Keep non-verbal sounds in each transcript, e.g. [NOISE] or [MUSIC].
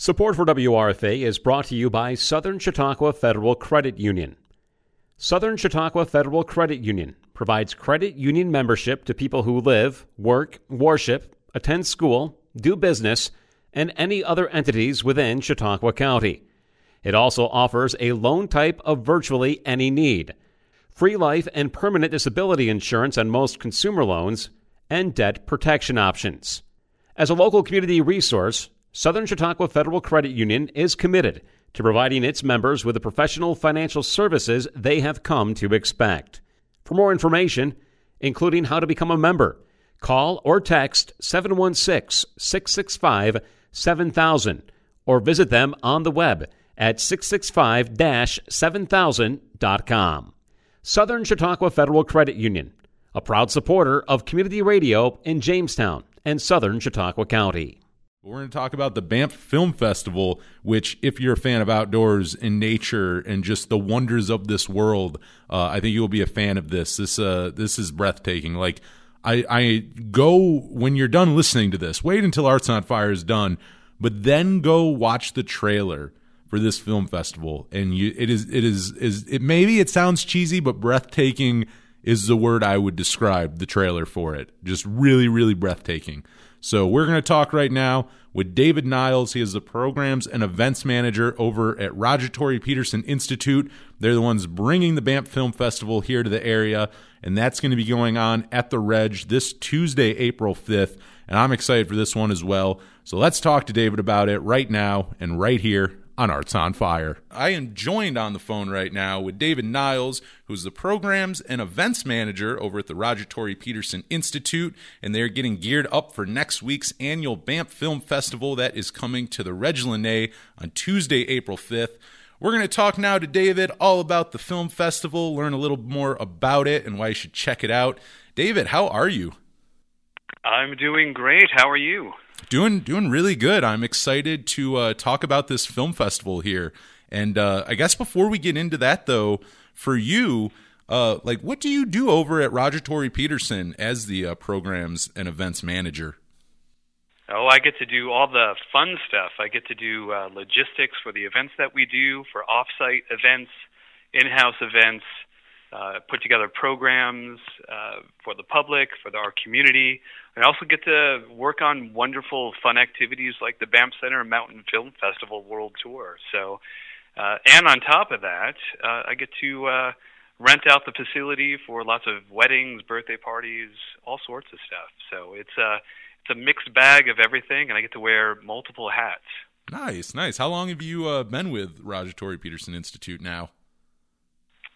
Support for WRFA is brought to you by Southern Chautauqua Federal Credit Union. Southern Chautauqua Federal Credit Union provides credit union membership to people who live, work, worship, attend school, do business, and any other entities within Chautauqua County. It also offers a loan type of virtually any need, free life and permanent disability insurance on most consumer loans, and debt protection options. As a local community resource, Southern Chautauqua Federal Credit Union is committed to providing its members with the professional financial services they have come to expect. For more information, including how to become a member, call or text 716 665 7000 or visit them on the web at 665 7000.com. Southern Chautauqua Federal Credit Union, a proud supporter of community radio in Jamestown and Southern Chautauqua County. We're going to talk about the Banff Film Festival, which, if you're a fan of outdoors and nature and just the wonders of this world, uh, I think you'll be a fan of this. This uh, this is breathtaking. Like I, I go when you're done listening to this. Wait until Arts on Fire is done, but then go watch the trailer for this film festival. And you, it is it is is it maybe it sounds cheesy, but breathtaking is the word I would describe the trailer for it. Just really, really breathtaking. So we're going to talk right now with David Niles. He is the programs and events manager over at Roger Tory Peterson Institute. They're the ones bringing the Banff Film Festival here to the area, and that's going to be going on at the Reg this Tuesday, April 5th. And I'm excited for this one as well. So let's talk to David about it right now and right here on Arts on Fire. I am joined on the phone right now with David Niles, who's the programs and events manager over at the Roger Tory Peterson Institute, and they're getting geared up for next week's annual Banff Film Festival that is coming to the Reg on Tuesday, April 5th. We're going to talk now to David all about the film festival, learn a little more about it and why you should check it out. David, how are you? I'm doing great. How are you? Doing doing really good. I'm excited to uh, talk about this film festival here. And uh, I guess before we get into that, though, for you, uh, like, what do you do over at Roger Tory Peterson as the uh, programs and events manager? Oh, I get to do all the fun stuff. I get to do uh, logistics for the events that we do, for offsite events, in-house events, uh, put together programs uh, for the public, for the, our community. I also get to work on wonderful, fun activities like the Banff Center Mountain Film Festival World Tour. So, uh, and on top of that, uh, I get to uh, rent out the facility for lots of weddings, birthday parties, all sorts of stuff. So it's a uh, it's a mixed bag of everything, and I get to wear multiple hats. Nice, nice. How long have you been with Roger Tory Peterson Institute now?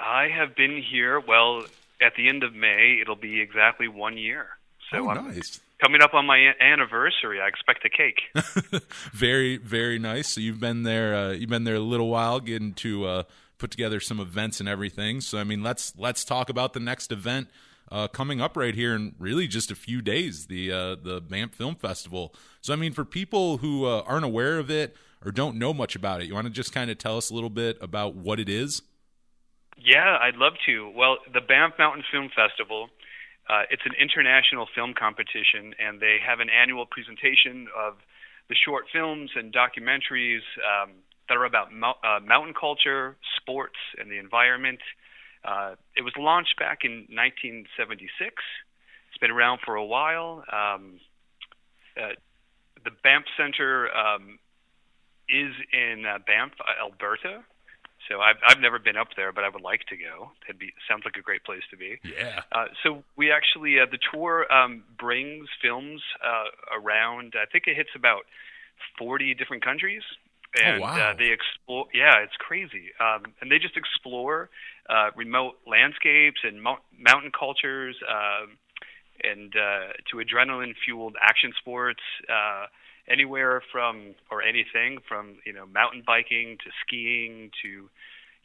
I have been here. Well, at the end of May, it'll be exactly one year. So oh, I'm nice. coming up on my anniversary. I expect a cake. [LAUGHS] very, very nice. So you've been there. Uh, you've been there a little while, getting to uh, put together some events and everything. So I mean, let's let's talk about the next event uh, coming up right here in really just a few days. The uh, the Banff Film Festival. So I mean, for people who uh, aren't aware of it or don't know much about it, you want to just kind of tell us a little bit about what it is. Yeah, I'd love to. Well, the Banff Mountain Film Festival, uh, it's an international film competition, and they have an annual presentation of the short films and documentaries um, that are about mo- uh, mountain culture, sports, and the environment. Uh, it was launched back in 1976. It's been around for a while. Um, uh, the Banff Center um, is in uh, Banff, Alberta, so I've I've never been up there, but I would like to go. It be sounds like a great place to be. Yeah. Uh, so we actually uh, the tour um, brings films uh, around. I think it hits about forty different countries, and oh, wow. uh, they explore. Yeah, it's crazy, um, and they just explore uh, remote landscapes and mo- mountain cultures, uh, and uh, to adrenaline fueled action sports. Anywhere from or anything from you know mountain biking to skiing to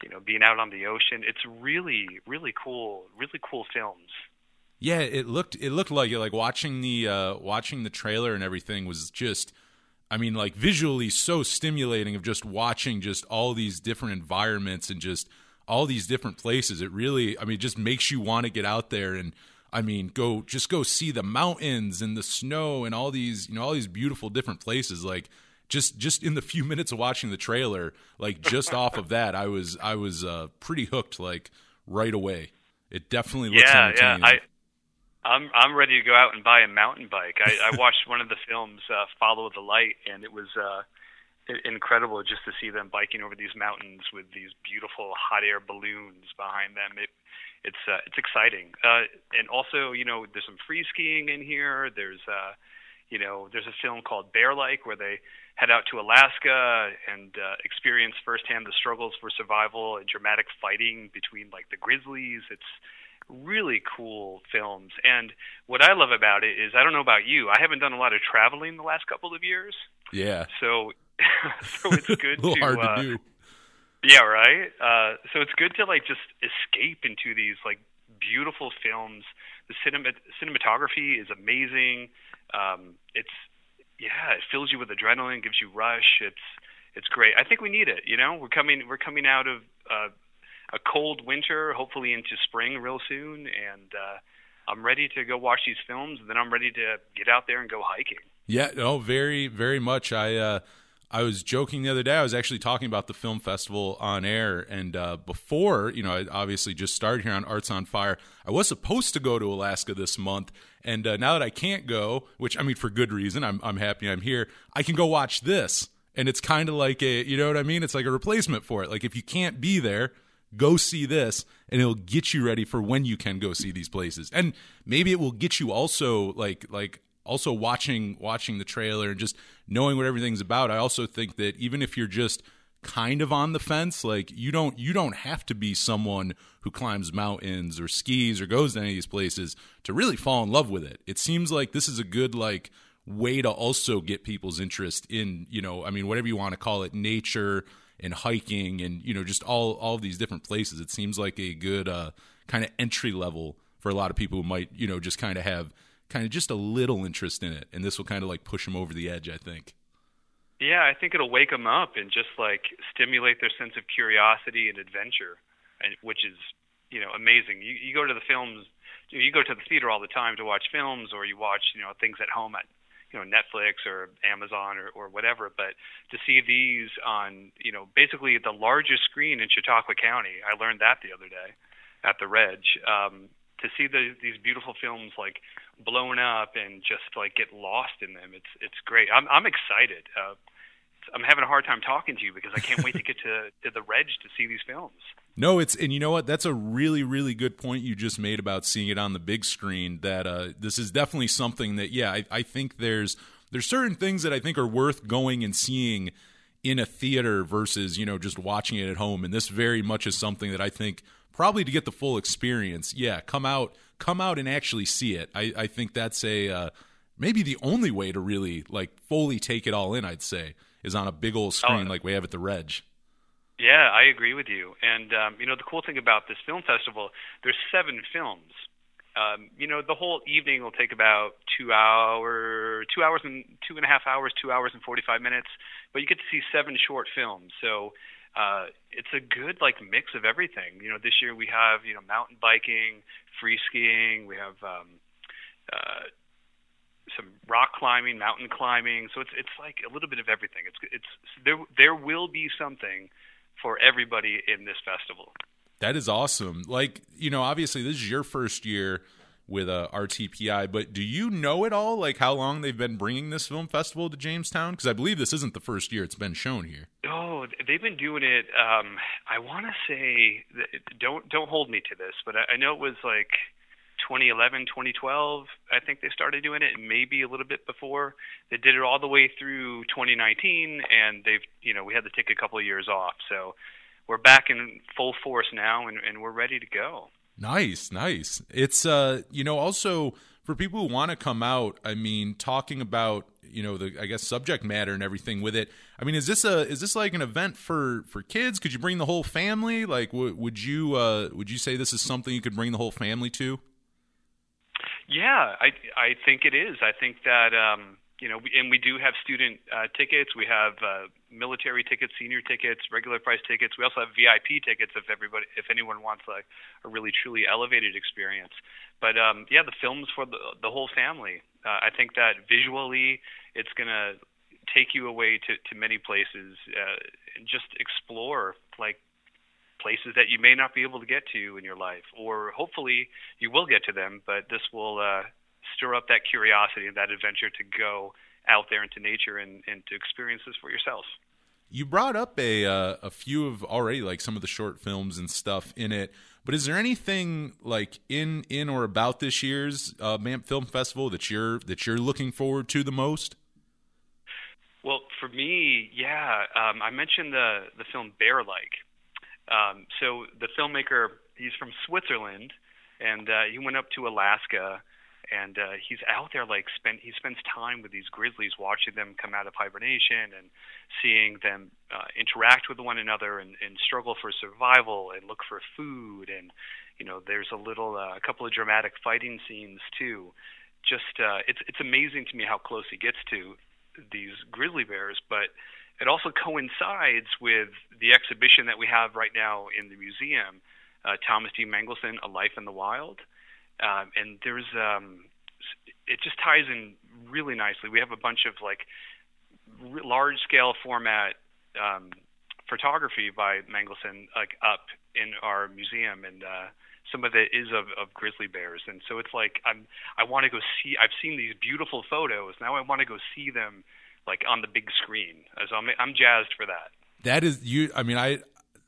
you know being out on the ocean. It's really really cool, really cool films. Yeah, it looked it looked like like watching the uh, watching the trailer and everything was just. I mean, like visually so stimulating of just watching just all these different environments and just all these different places. It really, I mean, just makes you want to get out there and I mean, go just go see the mountains and the snow and all these, you know, all these beautiful different places. Like, just just in the few [LAUGHS] minutes of watching the trailer, like just off of that, I was I was uh, pretty hooked like right away. It definitely looks yeah, entertaining. yeah. I I'm I'm ready to go out and buy a mountain bike. I, I watched one of the films, uh, Follow the Light, and it was uh, incredible just to see them biking over these mountains with these beautiful hot air balloons behind them. It it's uh, it's exciting, uh, and also you know there's some free skiing in here. There's uh, you know there's a film called Bear Like where they head out to Alaska and uh, experience firsthand the struggles for survival and dramatic fighting between like the grizzlies. It's really cool films. And what I love about it is I don't know about you. I haven't done a lot of traveling the last couple of years. Yeah. So [LAUGHS] so it's [LAUGHS] good to hard uh, to do. yeah, right. Uh, so it's good to like just escape into these like beautiful films. The cinema cinematography is amazing. Um, it's yeah, it fills you with adrenaline, gives you rush. It's it's great. I think we need it. You know, we're coming we're coming out of uh, a cold winter, hopefully into spring real soon, and uh, I'm ready to go watch these films. And then I'm ready to get out there and go hiking. Yeah, no, very, very much. I uh, I was joking the other day. I was actually talking about the film festival on air, and uh, before you know, I obviously just started here on Arts on Fire. I was supposed to go to Alaska this month, and uh, now that I can't go, which I mean for good reason, I'm I'm happy I'm here. I can go watch this, and it's kind of like a you know what I mean. It's like a replacement for it. Like if you can't be there, go see this, and it'll get you ready for when you can go see these places, and maybe it will get you also like like also watching watching the trailer and just knowing what everything's about, I also think that even if you're just kind of on the fence, like you don't you don't have to be someone who climbs mountains or skis or goes to any of these places to really fall in love with it. It seems like this is a good like way to also get people's interest in, you know, I mean whatever you want to call it, nature and hiking and you know just all all these different places. It seems like a good uh kind of entry level for a lot of people who might, you know, just kind of have kind of just a little interest in it, and this will kind of like push them over the edge. I think. Yeah, I think it'll wake them up and just like stimulate their sense of curiosity and adventure, and which is you know amazing. You you go to the films, you go to the theater all the time to watch films, or you watch you know things at home at you know Netflix or Amazon or, or whatever. But to see these on you know basically the largest screen in Chautauqua County, I learned that the other day at the Reg. Um, to see the, these beautiful films like blown up and just like get lost in them, it's it's great. I'm I'm excited. Uh, I'm having a hard time talking to you because I can't wait to get to [LAUGHS] to the Reg to see these films. No, it's and you know what? That's a really really good point you just made about seeing it on the big screen. That uh, this is definitely something that yeah, I, I think there's there's certain things that I think are worth going and seeing in a theater versus you know just watching it at home. And this very much is something that I think probably to get the full experience. Yeah, come out, come out and actually see it. I, I think that's a uh, maybe the only way to really like fully take it all in. I'd say is on a big old screen oh. like we have at the Reg. Yeah, I agree with you. And um, you know, the cool thing about this film festival, there's seven films. Um, you know, the whole evening will take about two hour, two hours and two and a half hours, two hours and forty five minutes. But you get to see seven short films. So uh, it's a good like mix of everything. You know, this year we have you know mountain biking, free skiing, we have um, uh, some rock climbing, mountain climbing. So it's it's like a little bit of everything. It's it's there there will be something for everybody in this festival. That is awesome. Like you know, obviously this is your first year with a RTPI. But do you know at all, like how long they've been bringing this film festival to Jamestown? Because I believe this isn't the first year it's been shown here. Oh, they've been doing it. Um, I want to say, don't don't hold me to this, but I, I know it was like 2011, 2012. I think they started doing it, maybe a little bit before. They did it all the way through 2019, and they've, you know, we had to take a couple of years off. So we're back in full force now, and, and we're ready to go. Nice, nice. It's uh, you know, also for people who want to come out, I mean, talking about you know the I guess subject matter and everything with it. I mean, is this a is this like an event for for kids? Could you bring the whole family? Like, w- would you uh, would you say this is something you could bring the whole family to? Yeah, I I think it is. I think that um, you know, and we do have student uh, tickets. We have uh, military tickets, senior tickets, regular price tickets. We also have VIP tickets if everybody, if anyone wants like a really truly elevated experience. But um, yeah, the films for the the whole family. Uh, I think that visually, it's gonna take you away to, to many places uh, and just explore like places that you may not be able to get to in your life, or hopefully you will get to them. But this will uh, stir up that curiosity and that adventure to go out there into nature and, and to experience this for yourself. You brought up a uh, a few of already like some of the short films and stuff in it, but is there anything like in in or about this year's uh, Banff Film Festival that you're that you're looking forward to the most? Well, for me, yeah, um, I mentioned the the film Bear Like. Um, so the filmmaker, he's from Switzerland, and uh, he went up to Alaska and uh, he's out there like spend he spends time with these grizzlies watching them come out of hibernation and seeing them uh, interact with one another and, and struggle for survival and look for food and you know there's a little uh, a couple of dramatic fighting scenes too just uh, it's it's amazing to me how close he gets to these grizzly bears but it also coincides with the exhibition that we have right now in the museum uh, Thomas D. Mangelsen, A Life in the Wild um, and there's um, it just ties in really nicely. We have a bunch of like r- large scale format um, photography by Mangelsen like up in our museum, and uh, some of it is of, of grizzly bears. And so it's like I'm I want to go see. I've seen these beautiful photos. Now I want to go see them like on the big screen. So I'm I'm jazzed for that. That is you. I mean, I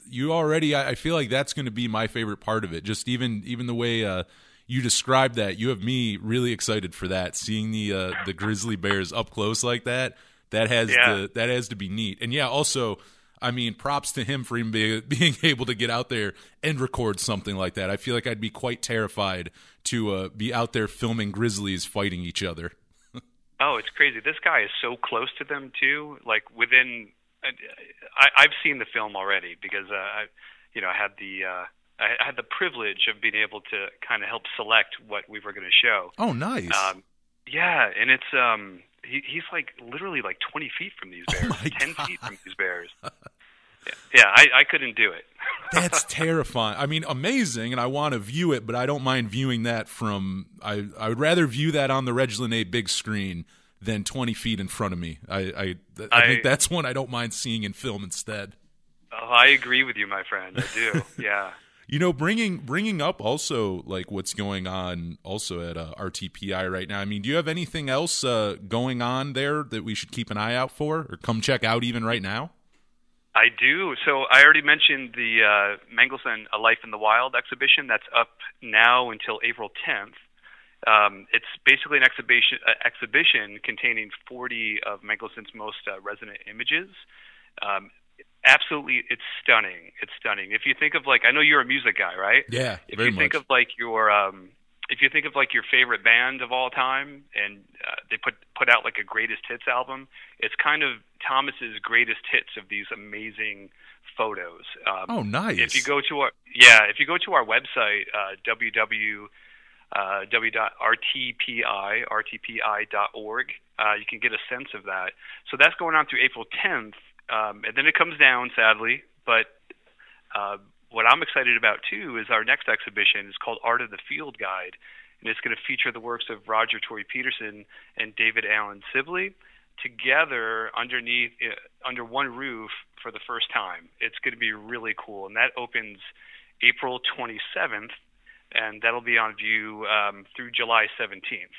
you already. I, I feel like that's going to be my favorite part of it. Just even even the way. Uh, you described that, you have me really excited for that. Seeing the uh, the grizzly bears up close like that, that has yeah. to that has to be neat. And yeah, also, I mean, props to him for even be, [LAUGHS] being able to get out there and record something like that. I feel like I'd be quite terrified to uh, be out there filming grizzlies fighting each other. [LAUGHS] oh, it's crazy. This guy is so close to them too. Like within, I, I've seen the film already because uh, I, you know, I had the. Uh, I had the privilege of being able to kind of help select what we were going to show. Oh, nice. Um, yeah, and it's um, he, he's like literally like 20 feet from these bears, oh 10 feet from these bears. yeah, yeah I, I couldn't do it. [LAUGHS] That's terrifying. I mean, amazing, and I want to view it, but I don't mind viewing that from. I I would rather view that on the Reg big screen than 20 feet in front of me. I I, I, I think that's one I don't mind seeing in film instead. Oh, I agree with you, my friend. I do. [LAUGHS] yeah. You know, bringing bringing up also like what's going on also at uh, RTPI right now. I mean, do you have anything else uh, going on there that we should keep an eye out for, or come check out even right now? I do. So I already mentioned the uh, Mangelsen A Life in the Wild exhibition that's up now until April 10th. Um, it's basically an exhibition uh, exhibition containing 40 of Mangelsen's most uh, resonant images. Um, absolutely it's stunning it's stunning if you think of like i know you're a music guy right yeah if you think much. of like your um if you think of like your favorite band of all time and uh, they put put out like a greatest hits album it's kind of thomas's greatest hits of these amazing photos um, oh nice if you go to our yeah if you go to our website uh www uh, w.rtpi, rtpi.org. Uh, you can get a sense of that. So that's going on through April 10th, um, and then it comes down, sadly. But uh, what I'm excited about too is our next exhibition is called Art of the Field Guide, and it's going to feature the works of Roger Tory Peterson and David Allen Sibley together underneath uh, under one roof for the first time. It's going to be really cool, and that opens April 27th, and that'll be on view um, through July 17th.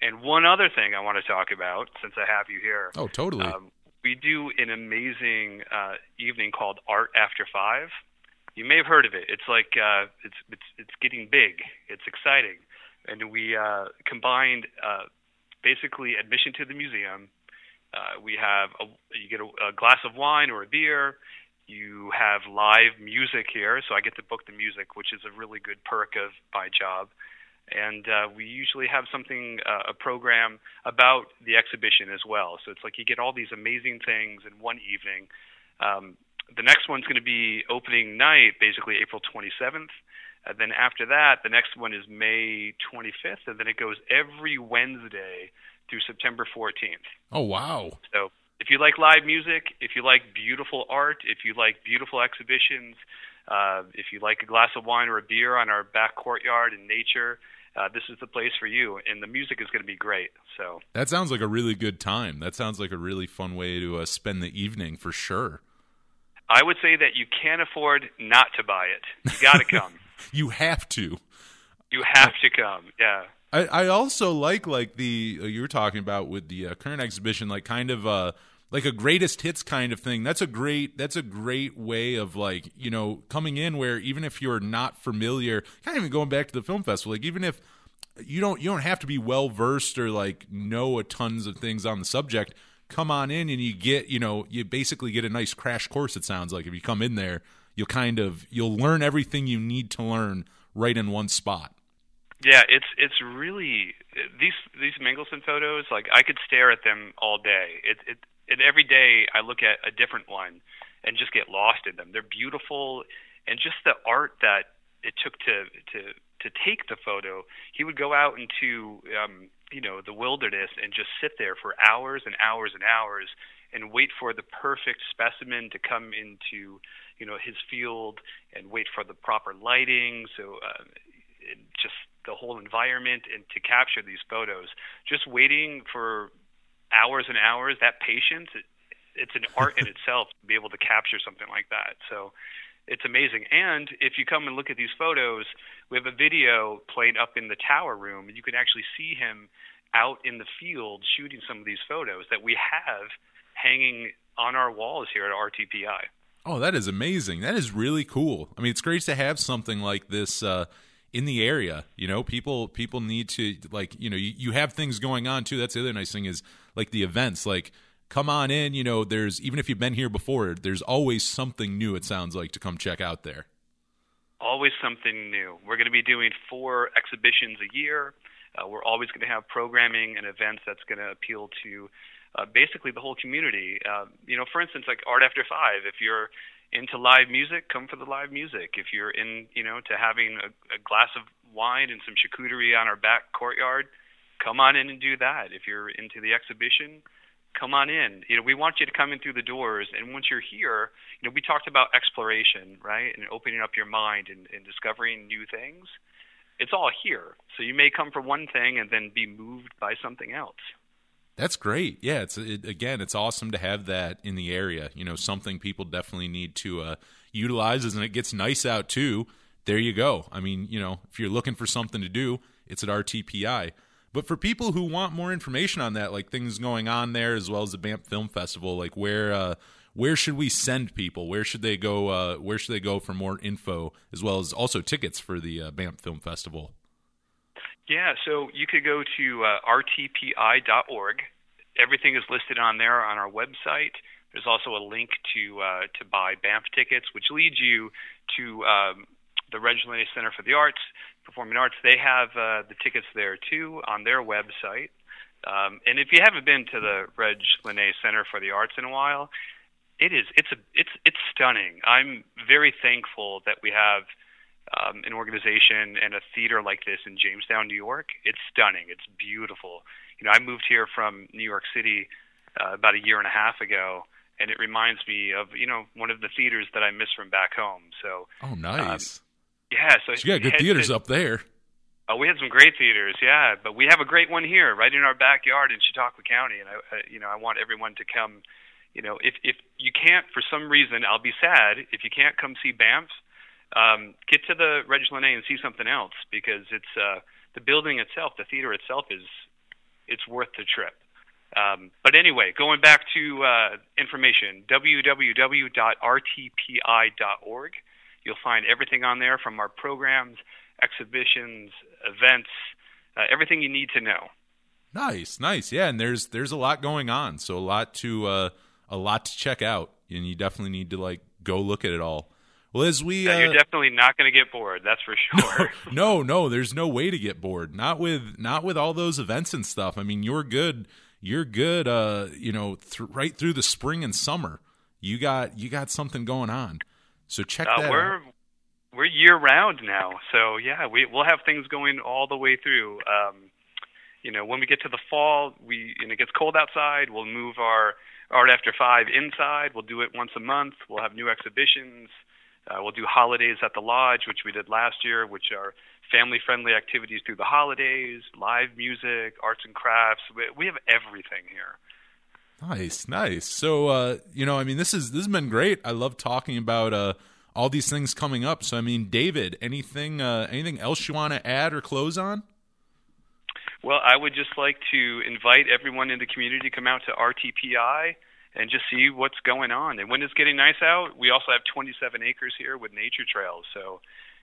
And one other thing I want to talk about, since I have you here. Oh, totally. Um, we do an amazing uh, evening called Art After Five. You may have heard of it. It's like uh, it's it's it's getting big. It's exciting, and we uh, combined uh, basically admission to the museum. Uh, we have a, you get a, a glass of wine or a beer. You have live music here, so I get to book the music, which is a really good perk of my job and uh, we usually have something uh, a program about the exhibition as well. So it's like you get all these amazing things in one evening. Um, the next one's going to be opening night, basically April 27th. And then after that, the next one is May 25th, and then it goes every Wednesday through September 14th. Oh wow! So if you like live music, if you like beautiful art, if you like beautiful exhibitions, uh, if you like a glass of wine or a beer on our back courtyard in nature, uh, this is the place for you, and the music is going to be great. So that sounds like a really good time. That sounds like a really fun way to uh, spend the evening for sure. I would say that you can't afford not to buy it. You got to come. [LAUGHS] you have to. You have to come. Yeah. I, I also like like the uh, you were talking about with the uh, current exhibition, like kind of uh like a greatest hits kind of thing. That's a great that's a great way of like you know coming in where even if you're not familiar, kind of even going back to the film festival, like even if you don't you don't have to be well versed or like know a tons of things on the subject. Come on in and you get you know you basically get a nice crash course. It sounds like if you come in there, you'll kind of you'll learn everything you need to learn right in one spot. Yeah, it's it's really these these Mangelsen photos. Like I could stare at them all day. It it and every day I look at a different one and just get lost in them. They're beautiful, and just the art that it took to to to take the photo. He would go out into um, you know the wilderness and just sit there for hours and hours and hours and wait for the perfect specimen to come into you know his field and wait for the proper lighting. So uh, just the whole environment and to capture these photos. Just waiting for hours and hours, that patience, it, it's an art in [LAUGHS] itself to be able to capture something like that. So it's amazing. And if you come and look at these photos, we have a video played up in the tower room, and you can actually see him out in the field shooting some of these photos that we have hanging on our walls here at RTPI. Oh, that is amazing. That is really cool. I mean, it's great to have something like this uh, in the area. You know, people people need to like you know you, you have things going on too. That's the other nice thing is like the events. Like come on in. You know, there's even if you've been here before, there's always something new. It sounds like to come check out there. Always something new. We're going to be doing four exhibitions a year. Uh, we're always going to have programming and events that's going to appeal to uh, basically the whole community. Uh, you know, for instance, like Art After Five. If you're into live music, come for the live music. If you're in, you know, to having a, a glass of wine and some charcuterie on our back courtyard, come on in and do that. If you're into the exhibition, come on in. You know, we want you to come in through the doors, and once you're here, you know, we talked about exploration, right, and opening up your mind and, and discovering new things. It's all here. So you may come for one thing and then be moved by something else. That's great. Yeah, it's it, again, it's awesome to have that in the area. You know, something people definitely need to uh, utilize, and it gets nice out too. There you go. I mean, you know, if you're looking for something to do, it's at RTPI. But for people who want more information on that, like things going on there, as well as the Banff Film Festival, like where uh, where should we send people? Where should they go? Uh, where should they go for more info, as well as also tickets for the uh, Banff Film Festival? Yeah, so you could go to uh, rtpi.org. Everything is listed on there on our website. There's also a link to uh, to buy Banff tickets, which leads you to um, the Reg Lenna Center for the Arts, Performing Arts. They have uh, the tickets there too on their website. Um, and if you haven't been to the Reg Center for the Arts in a while, it is it's a it's it's stunning. I'm very thankful that we have um, an organization and a theater like this in Jamestown, New York. It's stunning. It's beautiful. You know, I moved here from New York City uh, about a year and a half ago, and it reminds me of you know one of the theaters that I miss from back home. So, oh, nice. Um, yeah, so, so you got good theaters to, up there. Oh, we had some great theaters, yeah. But we have a great one here, right in our backyard in Chautauqua County, and I, I you know, I want everyone to come. You know, if if you can't for some reason, I'll be sad if you can't come see Banff um, get to the Reg and see something else because it's uh, the building itself, the theater itself is it's worth the trip. Um, but anyway, going back to uh, information, www.rtpi.org. You'll find everything on there from our programs, exhibitions, events, uh, everything you need to know. Nice, nice, yeah. And there's there's a lot going on, so a lot to uh, a lot to check out, and you definitely need to like go look at it all. Well, as we, yeah, you're definitely not going to get bored. That's for [LAUGHS] sure. no, no, there's no way to get bored. Not with, not with all those events and stuff. I mean, you're good. You're good. Uh, you know, th- right through the spring and summer, you got you got something going on. So check uh, that. We're out. we're year round now. So yeah, we we'll have things going all the way through. Um, you know, when we get to the fall, we and it gets cold outside, we'll move our art after five inside. We'll do it once a month. We'll have new exhibitions. Uh, we'll do holidays at the lodge, which we did last year, which are family friendly activities through the holidays, live music, arts and crafts. We, we have everything here. Nice, nice. So, uh, you know, I mean, this is this has been great. I love talking about uh, all these things coming up. So, I mean, David, anything uh, anything else you want to add or close on? Well, I would just like to invite everyone in the community to come out to RTPI and just see what's going on. And when it's getting nice out, we also have 27 acres here with nature trails. So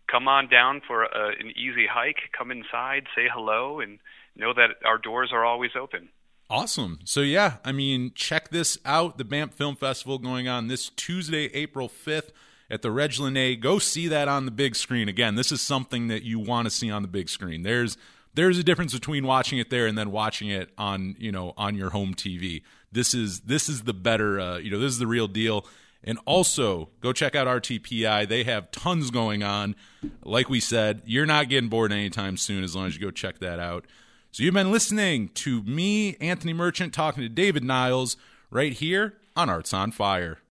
come on down for a, an easy hike, come inside, say hello, and know that our doors are always open. Awesome. So yeah, I mean, check this out. The Banff Film Festival going on this Tuesday, April 5th at the Reg. Go see that on the big screen. Again, this is something that you want to see on the big screen. There's there's a difference between watching it there and then watching it on, you know, on your home TV. This is this is the better uh, you know, this is the real deal. And also, go check out RTPI. They have tons going on. Like we said, you're not getting bored anytime soon as long as you go check that out. So you've been listening to me, Anthony Merchant, talking to David Niles right here on Arts on Fire.